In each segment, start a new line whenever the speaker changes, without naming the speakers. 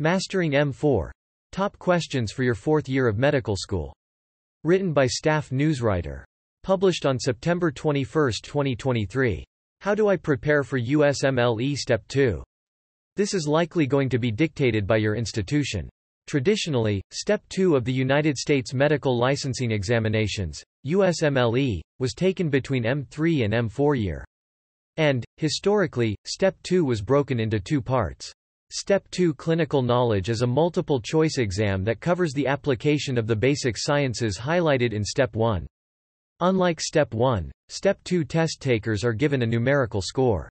Mastering M4. Top questions for your fourth year of medical school. Written by staff newswriter. Published on September 21, 2023. How do I prepare for USMLE Step 2? This is likely going to be dictated by your institution. Traditionally, Step 2 of the United States Medical Licensing Examinations, USMLE, was taken between M3 and M4 year. And, historically, Step 2 was broken into two parts. Step 2 Clinical Knowledge is a multiple-choice exam that covers the application of the basic sciences highlighted in Step 1. Unlike Step 1, Step 2 test takers are given a numerical score.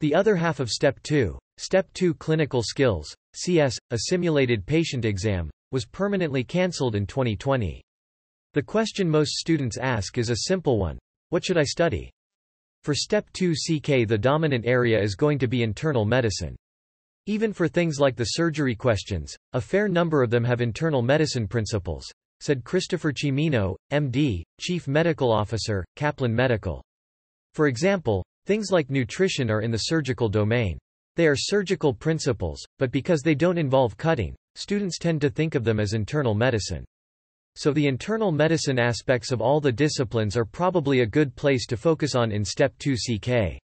The other half of Step 2, Step 2 Clinical Skills, CS, a simulated patient exam, was permanently cancelled in 2020. The question most students ask is a simple one. What should I study? For Step 2 CK the dominant area is going to be internal medicine. Even for things like the surgery questions, a fair number of them have internal medicine principles, said Christopher Cimino, MD, Chief Medical Officer, Kaplan Medical. For example, things like nutrition are in the surgical domain. They are surgical principles, but because they don't involve cutting, students tend to think of them as internal medicine. So the internal medicine aspects of all the disciplines are probably a good place to focus on in Step 2 CK.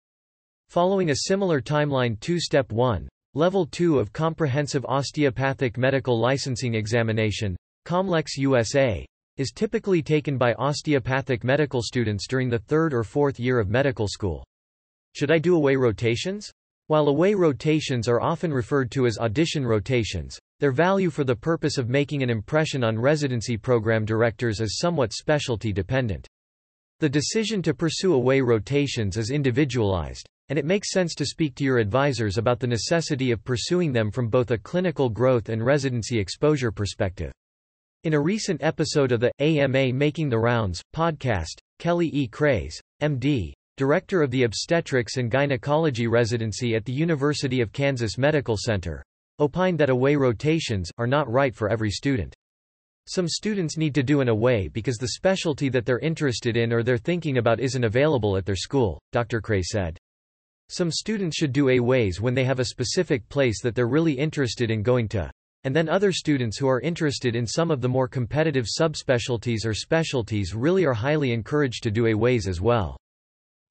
Following a similar timeline 2 Step 1, Level 2 of Comprehensive Osteopathic Medical Licensing Examination, COMLEX USA, is typically taken by osteopathic medical students during the third or fourth year of medical school. Should I do away rotations? While away rotations are often referred to as audition rotations, their value for the purpose of making an impression on residency program directors is somewhat specialty dependent. The decision to pursue away rotations is individualized, and it makes sense to speak to your advisors about the necessity of pursuing them from both a clinical growth and residency exposure perspective. In a recent episode of the AMA Making the Rounds podcast, Kelly E. Craze, MD, director of the Obstetrics and Gynecology Residency at the University of Kansas Medical Center, opined that away rotations are not right for every student. Some students need to do an away because the specialty that they're interested in or they're thinking about isn't available at their school, Dr. Craze said. Some students should do A-ways when they have a specific place that they're really interested in going to. And then other students who are interested in some of the more competitive subspecialties or specialties really are highly encouraged to do A-ways as well.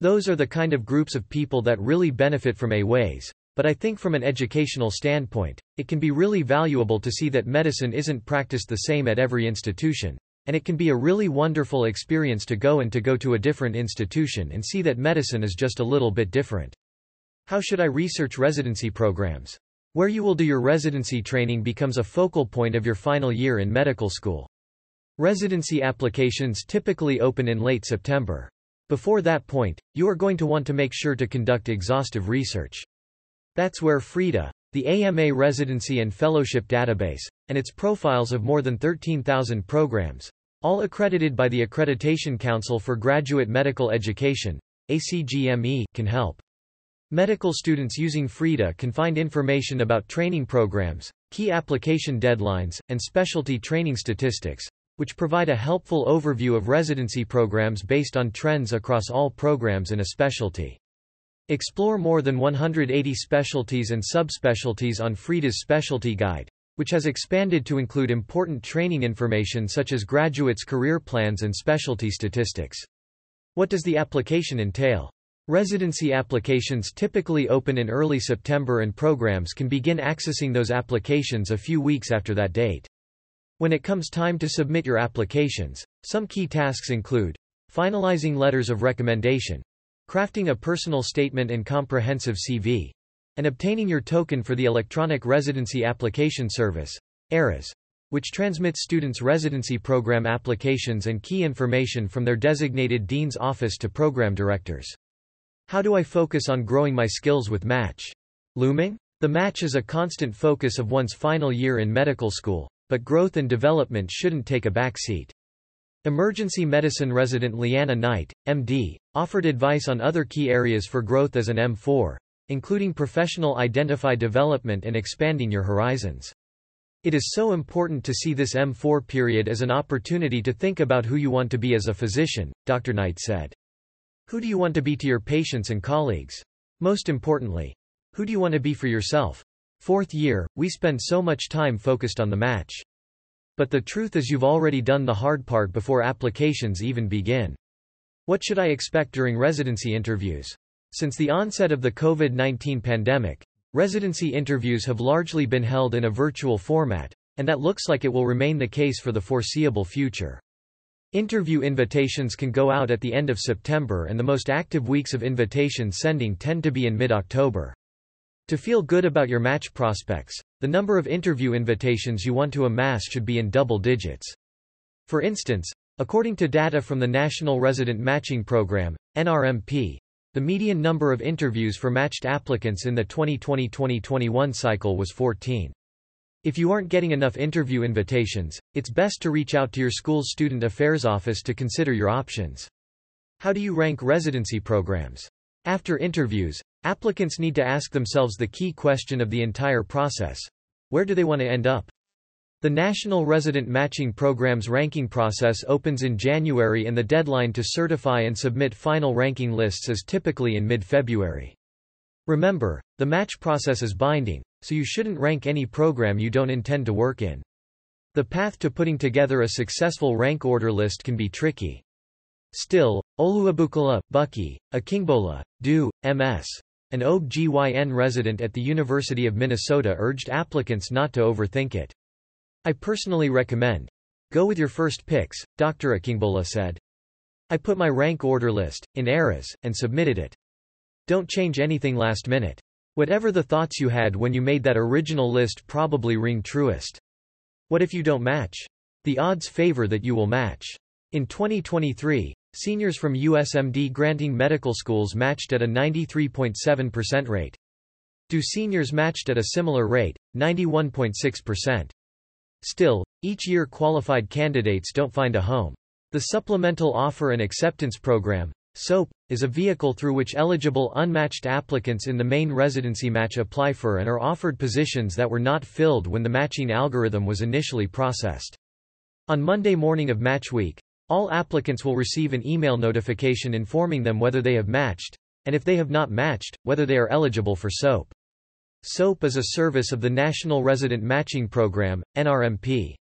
Those are the kind of groups of people that really benefit from A-ways. But I think from an educational standpoint, it can be really valuable to see that medicine isn't practiced the same at every institution. And it can be a really wonderful experience to go and to go to a different institution and see that medicine is just a little bit different. How should I research residency programs? Where you will do your residency training becomes a focal point of your final year in medical school. Residency applications typically open in late September. Before that point, you are going to want to make sure to conduct exhaustive research. That's where FRIDA, the AMA Residency and Fellowship Database, and its profiles of more than 13,000 programs, all accredited by the Accreditation Council for Graduate Medical Education, ACGME, can help. Medical students using FRIDA can find information about training programs, key application deadlines, and specialty training statistics, which provide a helpful overview of residency programs based on trends across all programs in a specialty. Explore more than 180 specialties and subspecialties on FRIDA's Specialty Guide, which has expanded to include important training information such as graduates' career plans and specialty statistics. What does the application entail? Residency applications typically open in early September and programs can begin accessing those applications a few weeks after that date. When it comes time to submit your applications, some key tasks include finalizing letters of recommendation, crafting a personal statement and comprehensive CV, and obtaining your token for the Electronic Residency Application Service, ERAS, which transmits students' residency program applications and key information from their designated dean's office to program directors. How do I focus on growing my skills with match? Looming? The match is a constant focus of one's final year in medical school, but growth and development shouldn't take a backseat. Emergency medicine resident Leanna Knight, MD, offered advice on other key areas for growth as an M4, including professional identify development and expanding your horizons. It is so important to see this M4 period as an opportunity to think about who you want to be as a physician, Dr. Knight said. Who do you want to be to your patients and colleagues? Most importantly, who do you want to be for yourself? Fourth year, we spend so much time focused on the match. But the truth is you've already done the hard part before applications even begin. What should I expect during residency interviews? Since the onset of the COVID-19 pandemic, residency interviews have largely been held in a virtual format, and that looks like it will remain the case for the foreseeable future. Interview invitations can go out at the end of September and the most active weeks of invitation sending tend to be in mid-October. To feel good about your match prospects, the number of interview invitations you want to amass should be in double digits. For instance, according to data from the National Resident Matching Program, NRMP, the median number of interviews for matched applicants in the 2020-2021 cycle was 14. If you aren't getting enough interview invitations, it's best to reach out to your school's student affairs office to consider your options. How do you rank residency programs? After interviews, applicants need to ask themselves the key question of the entire process. Where do they want to end up? The National Resident Matching Program's ranking process opens in January and the deadline to certify and submit final ranking lists is typically in mid-February. Remember, the match process is binding, so you shouldn't rank any program you don't intend to work in. The path to putting together a successful rank order list can be tricky. Still, Oluwabukola, Bucky, Akingbola, DO, M.S. An OB-GYN resident at the University of Minnesota urged applicants not to overthink it. I personally recommend. Go with your first picks, Dr. Akingbola said. I put my rank order list, in ERAS, and submitted it. Don't change anything last minute. Whatever the thoughts you had when you made that original list probably ring truest. What if you don't match? The odds favor that you will match. In 2023, Seniors from USMD granting medical schools matched at a 93.7% rate. DO seniors matched at a similar rate, 91.6%. Still, each year qualified candidates don't find a home. The Supplemental Offer and Acceptance Program, SOAP, is a vehicle through which eligible unmatched applicants in the main residency match apply for and are offered positions that were not filled when the matching algorithm was initially processed. On Monday morning of match week, all applicants will receive an email notification informing them whether they have matched, and if they have not matched, whether they are eligible for SOAP. SOAP is a service of the National Resident Matching Program, NRMP.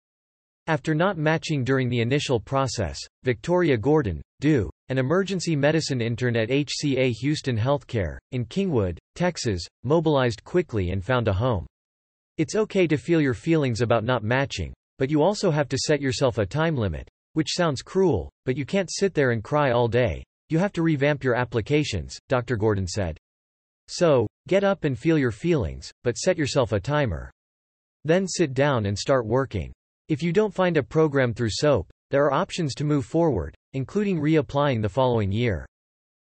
After not matching during the initial process, Victoria Gordon, DO, an emergency medicine intern at HCA Houston Healthcare, in Kingwood, Texas, mobilized quickly and found a home. It's okay to feel your feelings about not matching, but you also have to set yourself a time limit. Which sounds cruel, but you can't sit there and cry all day. You have to revamp your applications, Dr. Gordon said. So, get up and feel your feelings, but set yourself a timer. Then sit down and start working. If you don't find a program through SOAP, there are options to move forward, including reapplying the following year.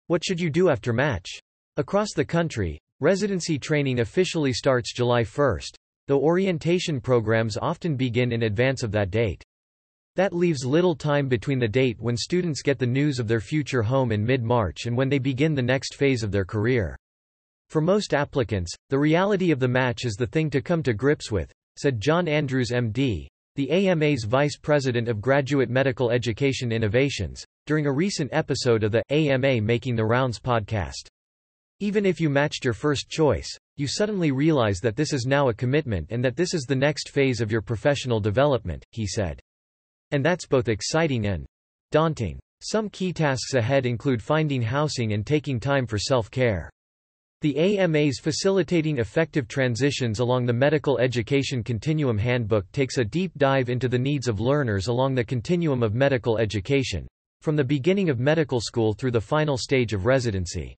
What should you do after match? Across the country, residency training officially starts July 1, though orientation programs often begin in advance of that date. That leaves little time between the date when students get the news of their future home in mid-March and when they begin the next phase of their career. For most applicants, the reality of the match is the thing to come to grips with, said John Andrews MD, the AMA's Vice President of Graduate Medical Education Innovations, during a recent episode of the AMA Making the Rounds podcast. Even if you matched your first choice, you suddenly realize that this is now a commitment and that this is the next phase of your professional development, he said. And that's both exciting and daunting. Some key tasks ahead include finding housing and taking time for self-care. The AMA's Facilitating Effective Transitions Along the Medical Education Continuum Handbook takes a deep dive into the needs of learners along the continuum of medical education, from the beginning of medical school through the final stage of residency.